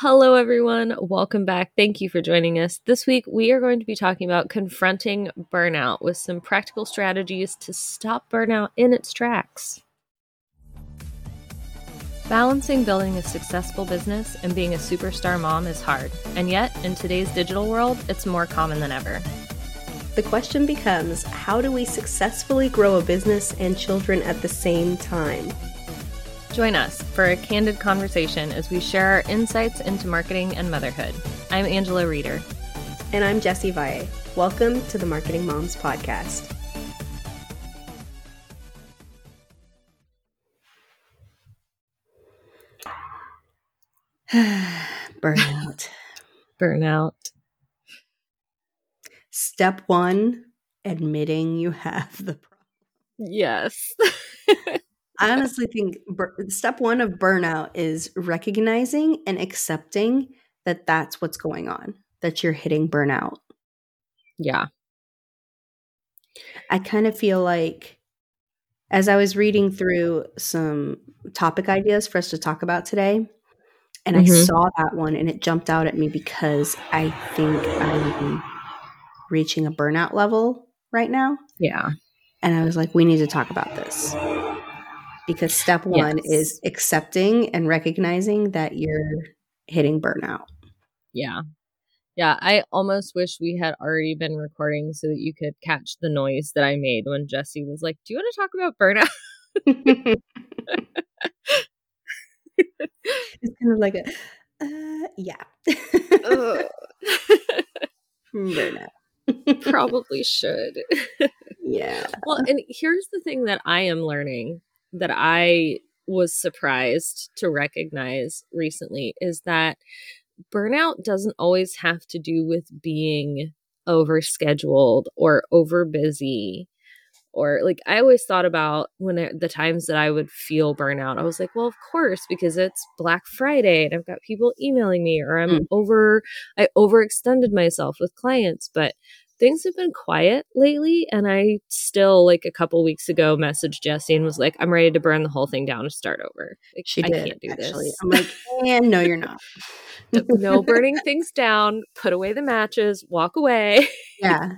Hello, everyone. Welcome back. Thank you for joining us. This week, we are going to be talking about confronting burnout with some practical strategies to stop burnout in its tracks. Balancing building a successful business and being a superstar mom is hard, and yet, in today's digital world, it's more common than ever. The question becomes how do we successfully grow a business and children at the same time? Join us for a candid conversation as we share our insights into marketing and motherhood. I'm Angela Reeder. And I'm Jessie Valle. Welcome to the Marketing Moms Podcast. Burnout. Burnout. Step one admitting you have the problem. Yes. I honestly think step one of burnout is recognizing and accepting that that's what's going on, that you're hitting burnout. Yeah. I kind of feel like as I was reading through some topic ideas for us to talk about today, and mm-hmm. I saw that one and it jumped out at me because I think I'm reaching a burnout level right now. Yeah. And I was like, we need to talk about this because step one yes. is accepting and recognizing that you're hitting burnout. Yeah. Yeah, I almost wish we had already been recording so that you could catch the noise that I made when Jessie was like, Do you want to talk about burnout? it's kind of like a, uh, yeah. burnout. Probably should. yeah. Well, and here's the thing that I am learning that I was surprised to recognize recently is that burnout doesn't always have to do with being overscheduled or over busy or like I always thought about when it, the times that I would feel burnout. I was like, well, of course, because it's Black Friday and I've got people emailing me, or I'm mm. over, I overextended myself with clients. But things have been quiet lately and i still like a couple weeks ago messaged jessie and was like i'm ready to burn the whole thing down and start over. Like, she I did, can't do actually. this. I'm like and no you're not. No burning things down put away the matches walk away. Yeah.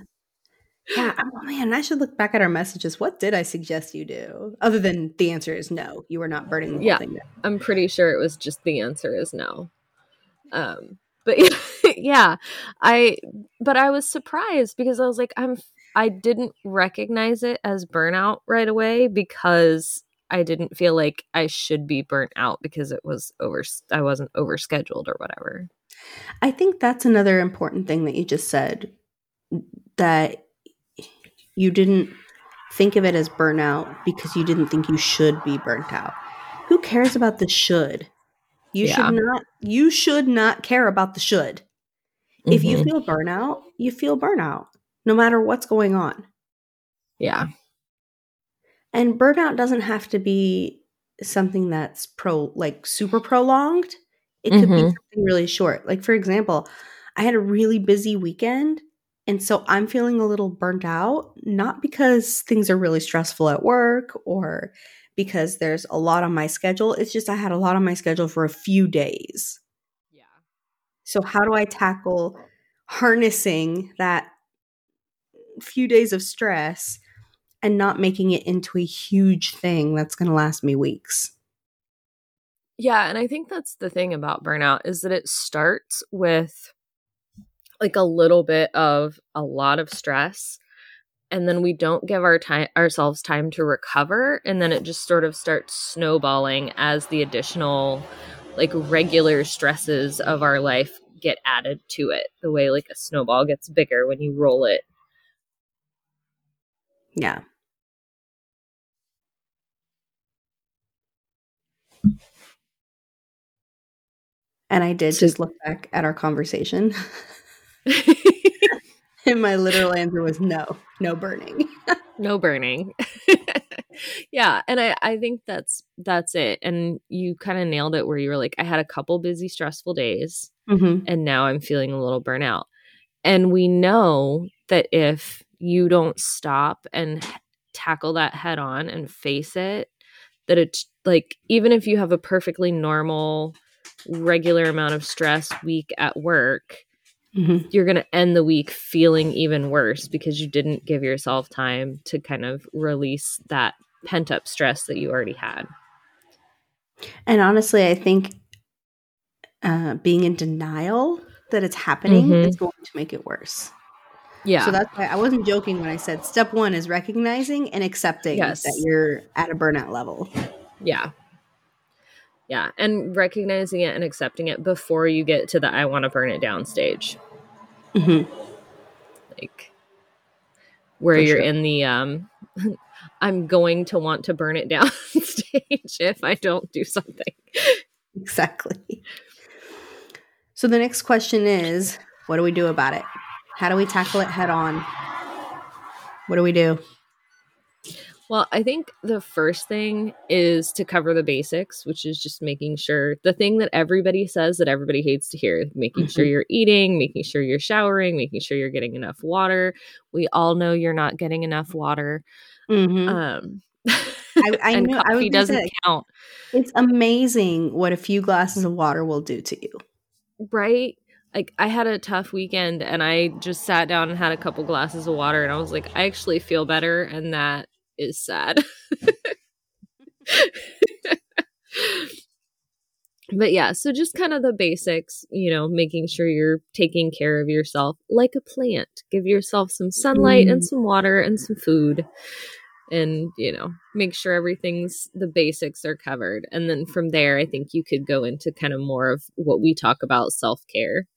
Yeah oh man i should look back at our messages. What did i suggest you do? Other than the answer is no you were not burning the yeah, thing down. I'm pretty sure it was just the answer is no. Um but yeah i but i was surprised because i was like i'm i didn't recognize it as burnout right away because i didn't feel like i should be burnt out because it was over i wasn't overscheduled or whatever i think that's another important thing that you just said that you didn't think of it as burnout because you didn't think you should be burnt out who cares about the should you yeah. should not you should not care about the should. Mm-hmm. If you mm-hmm. feel burnout, you feel burnout no matter what's going on. Yeah. And burnout doesn't have to be something that's pro like super prolonged. It could mm-hmm. be something really short. Like for example, I had a really busy weekend and so I'm feeling a little burnt out, not because things are really stressful at work or because there's a lot on my schedule. It's just I had a lot on my schedule for a few days. So how do I tackle harnessing that few days of stress and not making it into a huge thing that's going to last me weeks? Yeah, and I think that's the thing about burnout is that it starts with like a little bit of a lot of stress and then we don't give our time ourselves time to recover and then it just sort of starts snowballing as the additional like regular stresses of our life get added to it the way like a snowball gets bigger when you roll it. Yeah. And i did just look back at our conversation. And my literal answer was no, no burning. no burning. yeah, and I I think that's that's it. And you kind of nailed it where you were like I had a couple busy stressful days mm-hmm. and now I'm feeling a little burnout. And we know that if you don't stop and tackle that head on and face it that it's like even if you have a perfectly normal regular amount of stress week at work, mm-hmm. you're going to end the week feeling even worse because you didn't give yourself time to kind of release that pent up stress that you already had. And honestly, I think uh, being in denial that it's happening mm-hmm. is going to make it worse. Yeah. So that's why I wasn't joking when I said step one is recognizing and accepting yes. that you're at a burnout level. Yeah. Yeah. And recognizing it and accepting it before you get to the I want to burn it down stage. Mm-hmm. Like where For you're sure. in the um I'm going to want to burn it down stage if I don't do something. Exactly. So the next question is what do we do about it? How do we tackle it head on? What do we do? Well, I think the first thing is to cover the basics, which is just making sure the thing that everybody says that everybody hates to hear making mm-hmm. sure you're eating, making sure you're showering, making sure you're getting enough water. We all know you're not getting enough water. Mm-hmm. Um, I, I and know, coffee doesn't say, count. It's amazing what a few glasses of water will do to you. Right? Like I had a tough weekend and I just sat down and had a couple glasses of water and I was like, I actually feel better and that is sad. but yeah, so just kind of the basics, you know, making sure you're taking care of yourself like a plant. Give yourself some sunlight mm. and some water and some food and you know make sure everything's the basics are covered and then from there i think you could go into kind of more of what we talk about self-care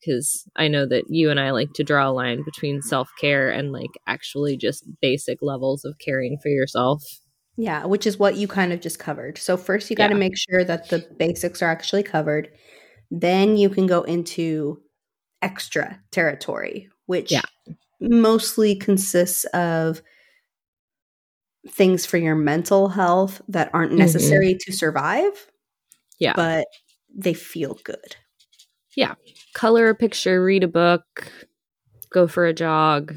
because i know that you and i like to draw a line between self-care and like actually just basic levels of caring for yourself yeah which is what you kind of just covered so first you got to yeah. make sure that the basics are actually covered then you can go into extra territory which yeah. mostly consists of things for your mental health that aren't mm-hmm. necessary mm-hmm. to survive. Yeah. But they feel good. Yeah. Color a picture, read a book, go for a jog,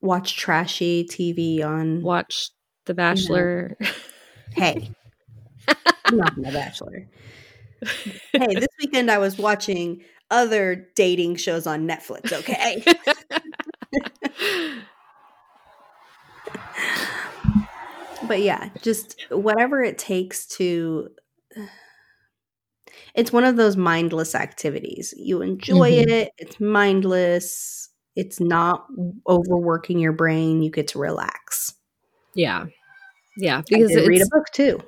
watch trashy TV on watch The Bachelor. You know. Hey. I'm not The Bachelor. hey, this weekend I was watching other dating shows on Netflix, okay? but yeah, just whatever it takes to it's one of those mindless activities. You enjoy mm-hmm. it, it's mindless, it's not overworking your brain, you get to relax. Yeah. Yeah, because I read a book too.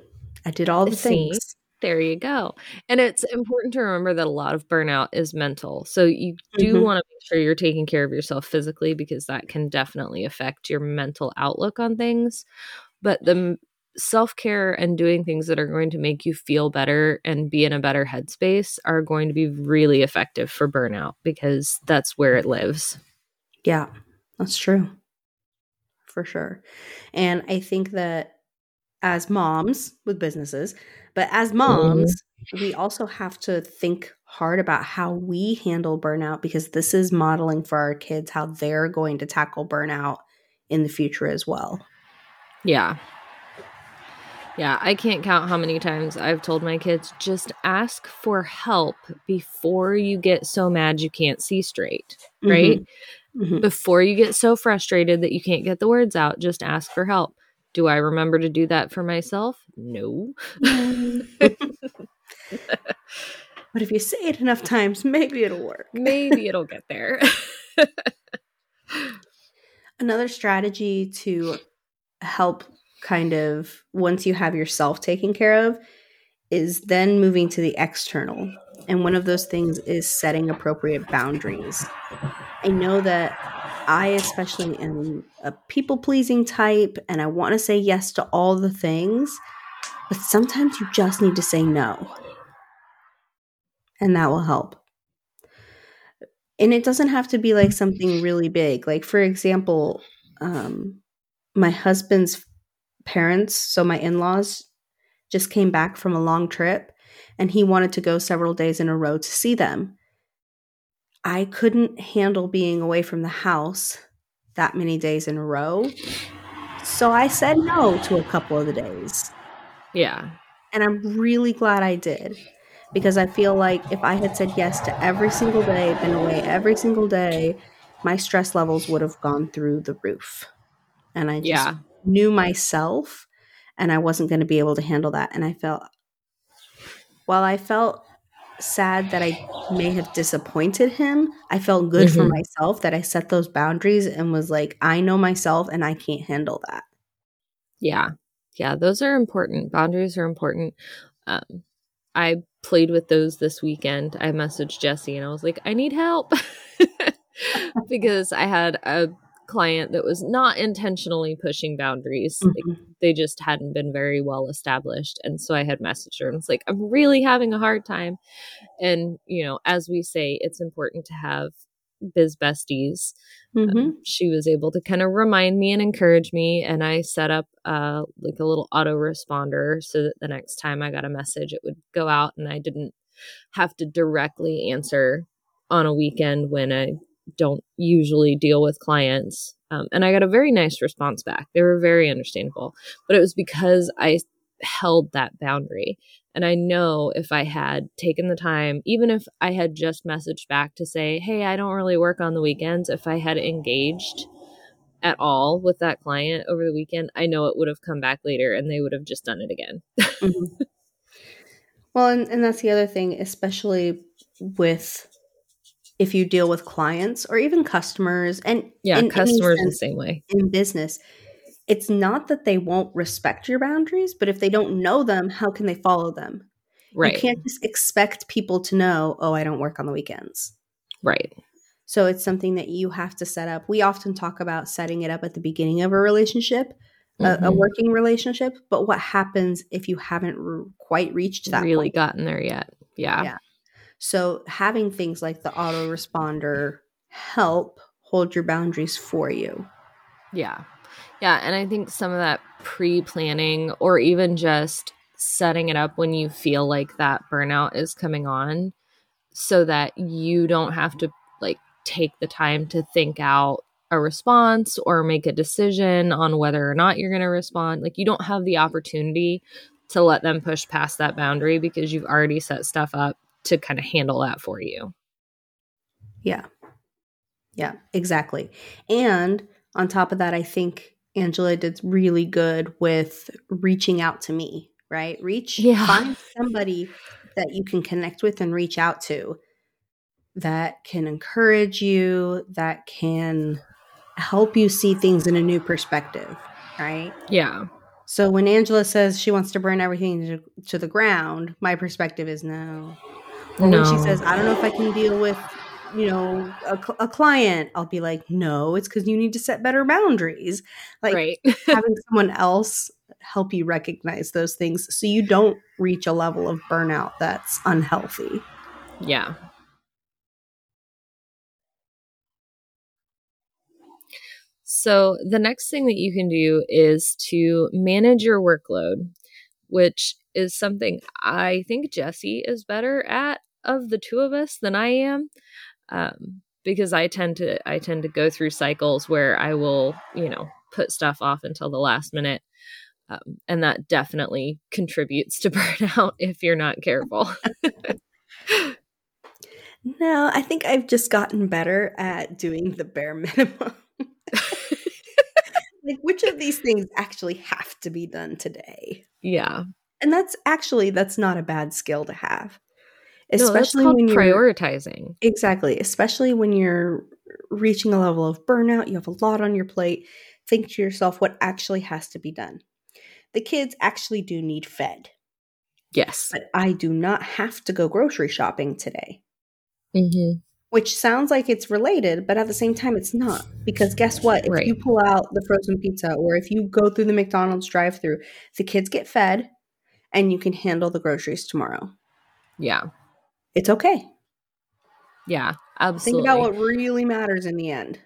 I did all the see, things. There you go. And it's important to remember that a lot of burnout is mental. So you do mm-hmm. want to make sure you're taking care of yourself physically because that can definitely affect your mental outlook on things but the self care and doing things that are going to make you feel better and be in a better headspace are going to be really effective for burnout because that's where it lives. Yeah, that's true. For sure. And I think that as moms with businesses, but as moms, mm-hmm. we also have to think hard about how we handle burnout because this is modeling for our kids how they're going to tackle burnout in the future as well. Yeah. Yeah, I can't count how many times I've told my kids just ask for help before you get so mad you can't see straight, mm-hmm. right? Mm-hmm. Mm-hmm. Before you get so frustrated that you can't get the words out, just ask for help. Do I remember to do that for myself? No. but if you say it enough times, maybe it'll work. maybe it'll get there. Another strategy to help kind of once you have yourself taken care of is then moving to the external. And one of those things is setting appropriate boundaries. I know that I, especially, am a people pleasing type and I want to say yes to all the things, but sometimes you just need to say no. And that will help. And it doesn't have to be like something really big. Like, for example, um, my husband's parents, so my in laws, just came back from a long trip and he wanted to go several days in a row to see them. I couldn't handle being away from the house that many days in a row. So I said no to a couple of the days. Yeah. And I'm really glad I did because I feel like if I had said yes to every single day, been away every single day, my stress levels would have gone through the roof. And I just Yeah. Knew myself and I wasn't going to be able to handle that. And I felt, while I felt sad that I may have disappointed him, I felt good for Mhm. myself that I set those boundaries and was like, I know myself and I can't handle that. Yeah. Yeah, those are important. Boundaries are important. Um, I played with those this weekend. I messaged Jessie and I was like, I need help because I had a client that was not intentionally pushing boundaries. Like, Mhm. they just hadn't been very well established. And so I had messaged her and was like, I'm really having a hard time. And, you know, as we say, it's important to have biz besties Mhm. she was able to kind of remind me and encourage me and i set up uh like a little autoresponder so that the next time i got a message it would go out and i didn't have to directly answer on a weekend when i don't usually deal with clients um, and i got a very nice response back they were very understandable but it was because i held that boundary and I know if I had taken the time, even if I had just messaged back to say, hey, I don't really work on the weekends, if I had engaged at all with that client over the weekend, I know it would have come back later and they would have just done it again. Mhm. Well, and, and that's the other thing, especially with if you deal with clients or even customers and Yeah, in customers the same way. in business, it's not that they won't respect your boundaries, but if they don't know them, how can they follow them? Right. You can't just expect people to know, oh, I don't work on the weekends. Right. So it's something that you have to set up. We often talk about setting it up at the beginning of a relationship, a, a Mhm. working relationship. But what happens if you haven't r- quite reached that really point? gotten there yet. Yeah. Yeah. So having things like the autoresponder help hold your boundaries for you. Yeah. Yeah. And I think some of that pre planning or even just setting it up when you feel like that burnout is coming on so that you don't have to like take the time to think out a response or make a decision on whether or not you're going to respond. Like you don't have the opportunity to let them push past that boundary because you've already set stuff up to kind of handle that for you. Yeah. Yeah, exactly. And on top of that, I think Angela did really good with reaching out to me, right? Reach, Yeah. find somebody that you can connect with and reach out to that can encourage you, that can help you see things in a new perspective, right? Yeah. So when Angela says she wants to burn everything to, to the ground, my perspective is no. Or when she says, I don't know if I can deal with, you know, a, a client, I'll be like, no, it's because you need to set better boundaries. Like right. having someone else help you recognize those things so you don't reach a level of burnout that's unhealthy. Yeah. So, the next thing that you can do is to manage your workload, which is something I think Jessie is better at of the two of us than I am. Um, because I tend to I tend to go through cycles where I will, you know, put stuff off until the last minute. Um, and that definitely contributes to burnout if you're not careful. No, I think I've just gotten better at doing the bare minimum. like, which of these things actually have to be done today? yeah. And that's actually that's not a bad skill to have. No, Especially called when you're prioritizing. Exactly, especially when you're reaching a level of burnout, you have a lot on your plate. Think to yourself what actually has to be done. The kids actually do need fed, Yes. but I do not have to go grocery shopping today. Mm-hmm. Which sounds like it's related, but at the same time, it's not. Because guess what? If Right. you pull out the frozen pizza or if you go through the McDonald's drive through, the kids get fed and you can handle the groceries tomorrow. Yeah. It's okay. Yeah. Absolutely. Think about what really matters in the end.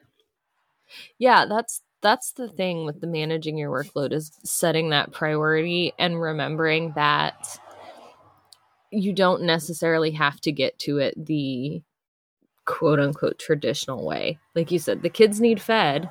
yeah, that's that's the thing with the managing your workload is setting that priority and remembering that you don't necessarily have to get to it the quote unquote traditional way. Like you said, the kids need fed.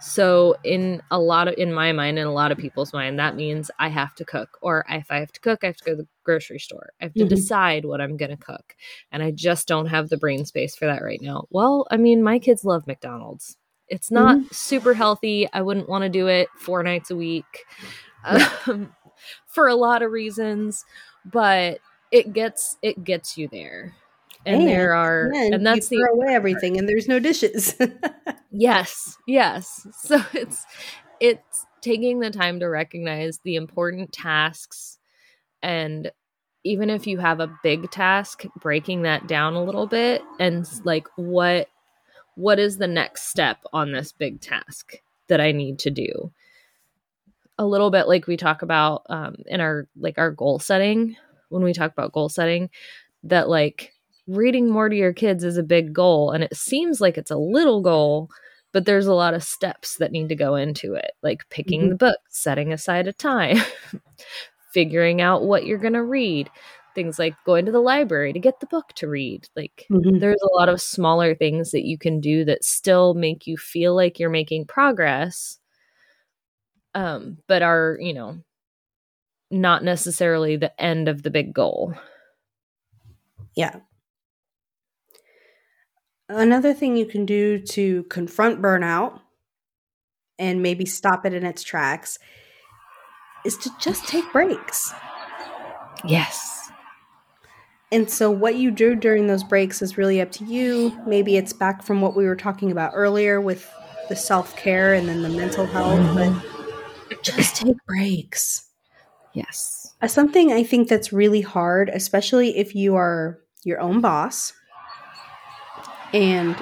So in a lot of in my mind and a lot of people's mind, that means I have to cook. Or if I have to cook, I have to go to the grocery store. I have to mm-hmm. decide what I'm gonna cook. And I just don't have the brain space for that right now. Well, I mean, my kids love McDonald's. It's not mm-hmm. super healthy. I wouldn't want to do it four nights a week um, for a lot of reasons, but it gets it gets you there and, and there are and that's the throw away everything and there's no dishes. Yes yes. So it's it's taking the time to recognize the important tasks. And even if you have a big task breaking that down a little bit and like what what is the next step on this big task that i need to do? A little bit like we talk about um, in our like our goal setting when we talk about goal setting that like reading more to your kids is a big goal and it seems like it's a little goal but there's a lot of steps that need to go into it like picking mm-hmm. the book setting aside a time figuring out what you're going to read things like going to the library to get the book to read like mm-hmm. there's a lot of smaller things that you can do that still make you feel like you're making progress um but are you know not necessarily the end of the big goal yeah Another thing you can do to confront burnout and maybe stop it in its tracks is to just take breaks. Yes. And so, what you do during those breaks is really up to you. Maybe it's back from what we were talking about earlier with the self care and then the mental health, mm-hmm. but just take breaks. Yes. Uh, something I think that's really hard, especially if you are your own boss and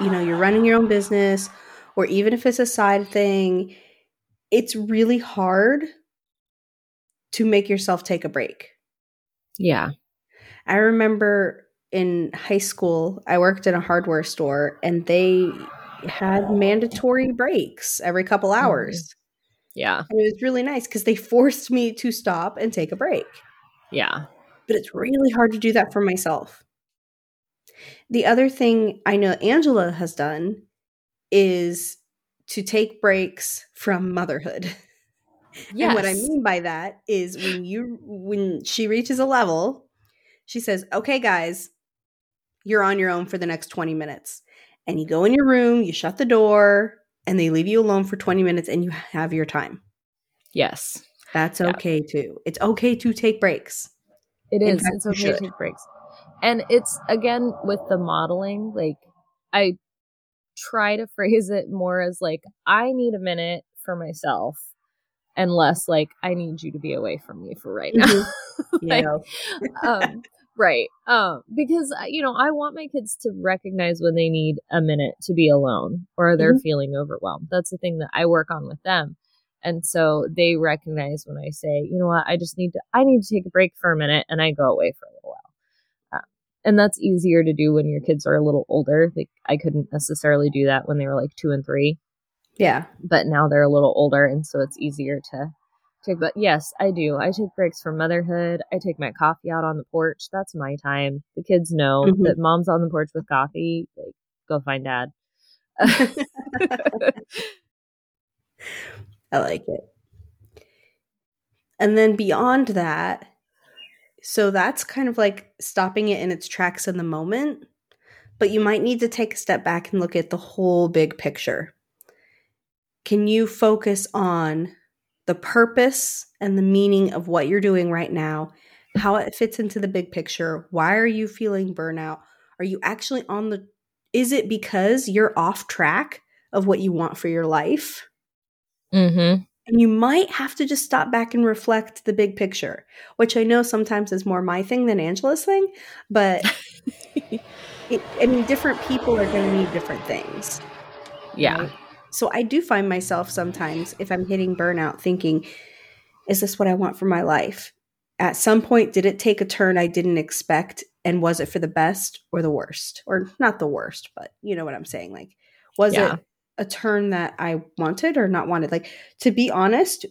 you know you're running your own business or even if it's a side thing it's really hard to make yourself take a break. Yeah. I remember in high school i worked in a hardware store and they had mandatory breaks every couple mm-hmm. hours. Yeah. And it was really nice because they forced me to stop and take a break. Yeah. But it's really hard to do that for myself the other thing I know Angela has done is to take breaks from motherhood. Yes. And what I mean by that is when you when she reaches a level, she says, "Okay, guys, you're on your own for the next 20 minutes." And you go in your room, you shut the door, and they leave you alone for 20 minutes and you have your time. Yes. That's yeah. okay too. It's okay to take breaks. It is. Fact, it's okay to take breaks and it's again with the modeling like i try to phrase it more as like i need a minute for myself and less like i need you to be away from me for right now. Mm-hmm. like, um, right um because uh, you know i want my kids to recognize when they need a minute to be alone or they're mm-hmm. feeling overwhelmed. That's the thing that i work on with them. And so they recognize when i say you know what? I just need to i need to take a break for a minute and i go away for a and that's easier to do when your kids are a little older. Like I couldn't necessarily do that when they were like two and three. Yeah. But now they're a little older and so it's easier to take but yes, I do. I take breaks from motherhood. I take my coffee out on the porch. That's my time. The kids know mm-hmm. that mom's on the porch with coffee. Like go find dad. I like it. And then beyond that, so that's kind of like stopping it in its tracks in the moment, but you might need to take a step back and look at the whole big picture. Can you focus on the purpose and the meaning of what you're doing right now, how it fits into the big picture? Why are you feeling burnout? Are you actually on the is it because you're off track of what you want for your life? Mm-hmm. And you might have to just stop back and reflect the big picture, which I know sometimes is more my thing than Angela's thing, but it, I mean, different people are going to need different things. Yeah. Right? So I do find myself sometimes, if I'm hitting burnout, thinking, is this what I want for my life? At some point, did it take a turn I didn't expect? And was it for the best or the worst? Or not the worst, but you know what I'm saying? Like, was yeah. it a turn that I wanted or not wanted. Like to be honest,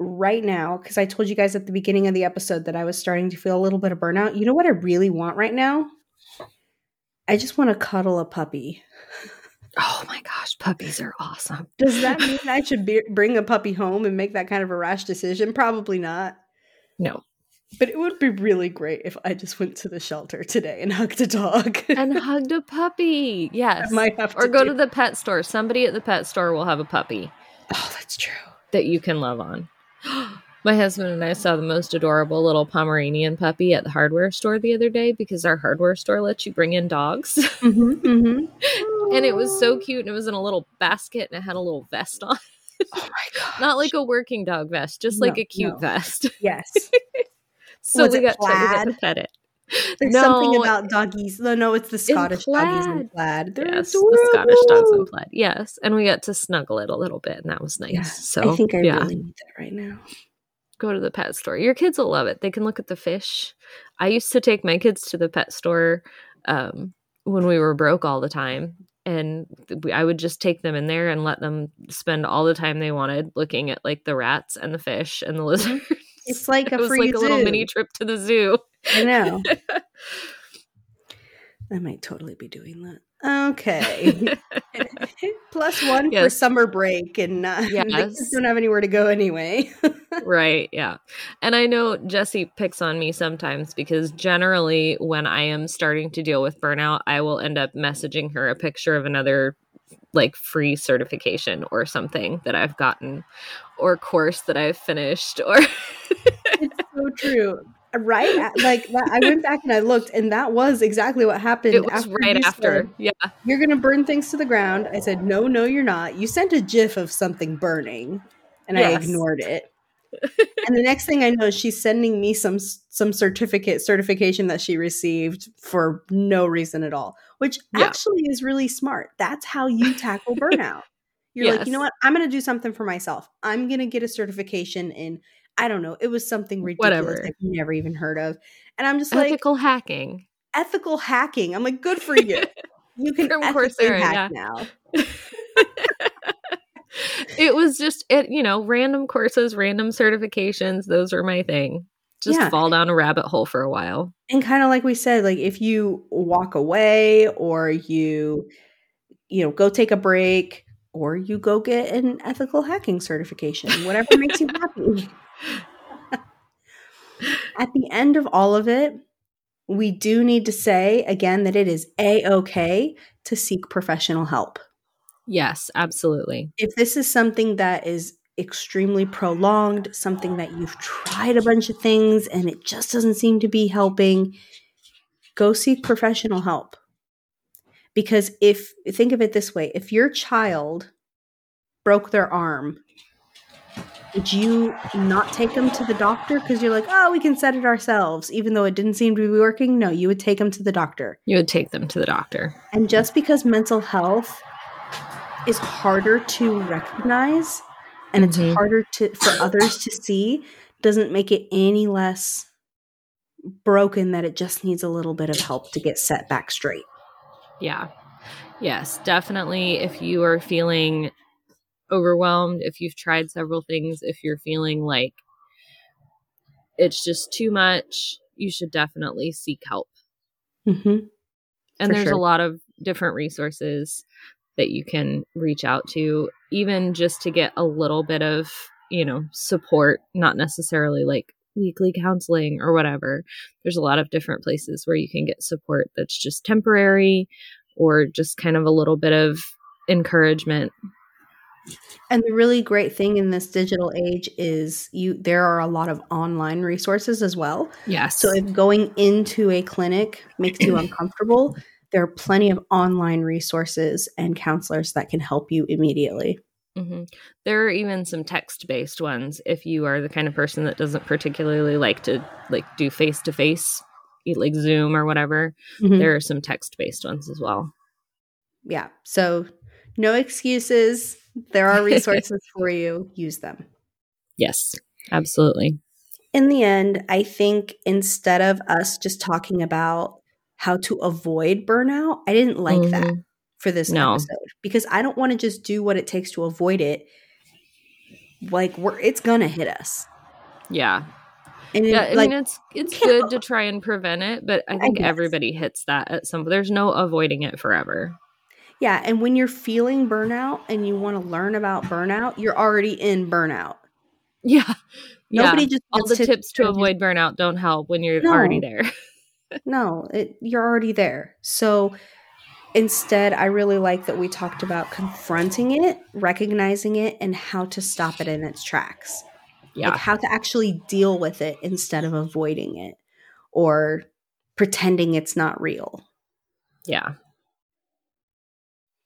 right now, because I told you guys at the beginning of the episode that I was starting to feel a little bit of burnout. You know what I really want right now? I just want to cuddle a puppy. Oh my gosh, puppies are awesome. Does that mean I should be- bring a puppy home and make that kind of a rash decision? Probably not. No. But it would be really great if I just went to the shelter today and hugged a dog. and hugged a puppy. Yes. I might have or to go do- to the pet store. Somebody at the pet store will have a puppy Oh, that's true. that you can love on. My husband and I saw the most adorable little Pomeranian puppy at the hardware store the other day because our hardware store lets you bring in dogs. Mm-hmm, mm-hmm. and it was so cute and it was in a little basket and it had a little vest on. Oh my god! Not like a working dog vest, just like No, a cute no. vest. yes. So we got, to, we got to pet it. There's No, something about doggies. No, no, it's the Scottish doggies in plaid. They're yes, the Scottish dogs in plaid. Yes, and we got to snuggle it a little bit, and that was nice. Yeah, so I think I yeah, really need that right now. go to the pet store. Your kids will love it. They can look at the fish. I used to take my kids to the pet store um, when we were broke all the time. And I would just take them in there and let them spend all the time they wanted looking at like the rats and the fish and the lizards. It's like a it was free like a little mini trip to the zoo. I know. I might totally be doing that. Okay. Plus one for summer break, and uh, Yes. don't have anywhere to go anyway. right yeah and i know jessie picks on me sometimes because generally when i am starting to deal with burnout i will end up messaging her a picture of another like free certification or something that i've gotten or course that i've finished or it's so true. Right? Like I went back and I looked, and that was exactly what happened. it was right after said, yeah you're gonna burn things to the ground. I said, no, no, you're not. You sent a GIF of something burning, and I ignored it. And the next thing I know, she's sending me some some certificate certification that she received for no reason at all, which Yeah. actually is really smart. That's how you tackle burnout. You're like, you know what? I'm going to do something for myself. I'm going to get a certification in. I don't know. It was something ridiculous Whatever. I've never even heard of, and I'm just like ethical hacking ethical hacking. I'm like, good for you. You can From ethically Coursera, hack now. it was just it you know random courses random certifications those are my thing. Just Yeah. fall down a rabbit hole for a while. And kind of like we said like if you walk away or you you know go take a break or you go get an ethical hacking certification whatever makes you happy. At the end of all of it we do need to say again that it is a-okay to seek professional help yes absolutely if this is something that is extremely prolonged, something that you've tried a bunch of things and it just doesn't seem to be helping, go seek professional help. Because if think of it this way, if your child broke their arm, would you not take them to the doctor because you're like, "Oh, we can set it ourselves," even though it didn't seem to be working? No, you would take them to the doctor. you would take them to the doctor And just because mental health is harder to recognize and it's Mhm. harder to for others to see doesn't make it any less broken that it just needs a little bit of help to get set back straight. Yeah. Yes, definitely. If you are feeling overwhelmed, if you've tried several things, if you're feeling like it's just too much, you should definitely seek help. Mm-hmm. And For there's sure. a lot of different resources that you can reach out to, even just to get a little bit of, you know, support, not necessarily like weekly counseling or whatever. There's a lot of different places where you can get support that's just temporary or just kind of a little bit of encouragement. And the really great thing in this digital age is you there are a lot of online resources as well. Yes. So if going into a clinic makes you uncomfortable, there are plenty of online resources and counselors that can help you immediately. hmm There are even some text based ones if you are the kind of person that doesn't particularly like to like do face to face, like Zoom or whatever. Mhm. There are some text based ones as well. Yeah. So no excuses. There are resources for you. Use them. Yes, absolutely. In the end, I think instead of us just talking about how to avoid burnout, I didn't like that Mhm. for this No. episode because I don't want to just do what it takes to avoid it. Like we're it's gonna hit us. Yeah. And it- Yeah, I like mean it's it's good to try and prevent it, but I think guess. everybody hits that at some there's no avoiding it forever. Yeah, and when you're feeling burnout and you want to learn about burnout, you're already in burnout. Yeah. Nobody yeah. just all the tips to to- avoid burnout don't help when you're No. already there. No, it, you're already there. So instead, I really like that we talked about confronting it, recognizing it, and how to stop it in its tracks. yeah. Like how to actually deal with it instead of avoiding it or pretending it's not real. yeah.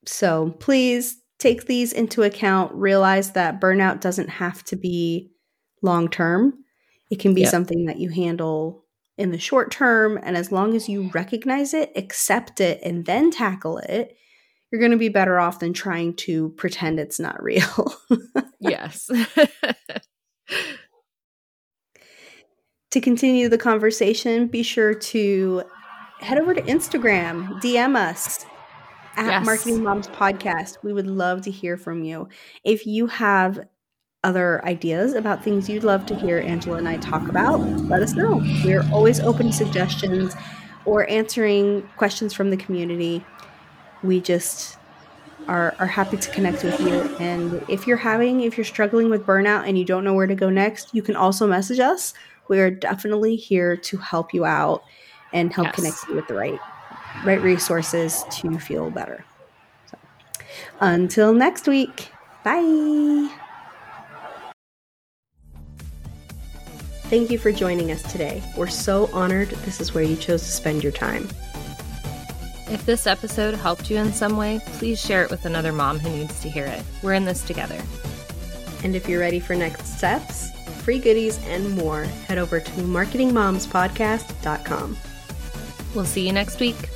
So please take these into account. Realize that burnout doesn't have to be long term, it can be Yep. something that you handle in the short term. And as long as you recognize it, accept it, and then tackle it, you're going to be better off than trying to pretend it's not real. Yes. to continue the conversation, be sure to head over to Instagram, DM us at Yes. Marketing Moms Podcast. We would love to hear from you. If you have other ideas about things you'd love to hear Angela and I talk about, let us know. We're always open to suggestions or answering questions from the community. We just are, are happy to connect with you. And if you're having, if you're struggling with burnout and you don't know where to go next, you can also message us. We are definitely here to help you out and help Yes. connect you with the right right resources to feel better. So, until next week, bye. Thank you for joining us today. We're so honored this is where you chose to spend your time. if this episode helped you in some way, please share it with another mom who needs to hear it. We're in this together. And if you're ready for next steps, free goodies, and more, head over to marketingmomspodcast.com. We'll see you next week.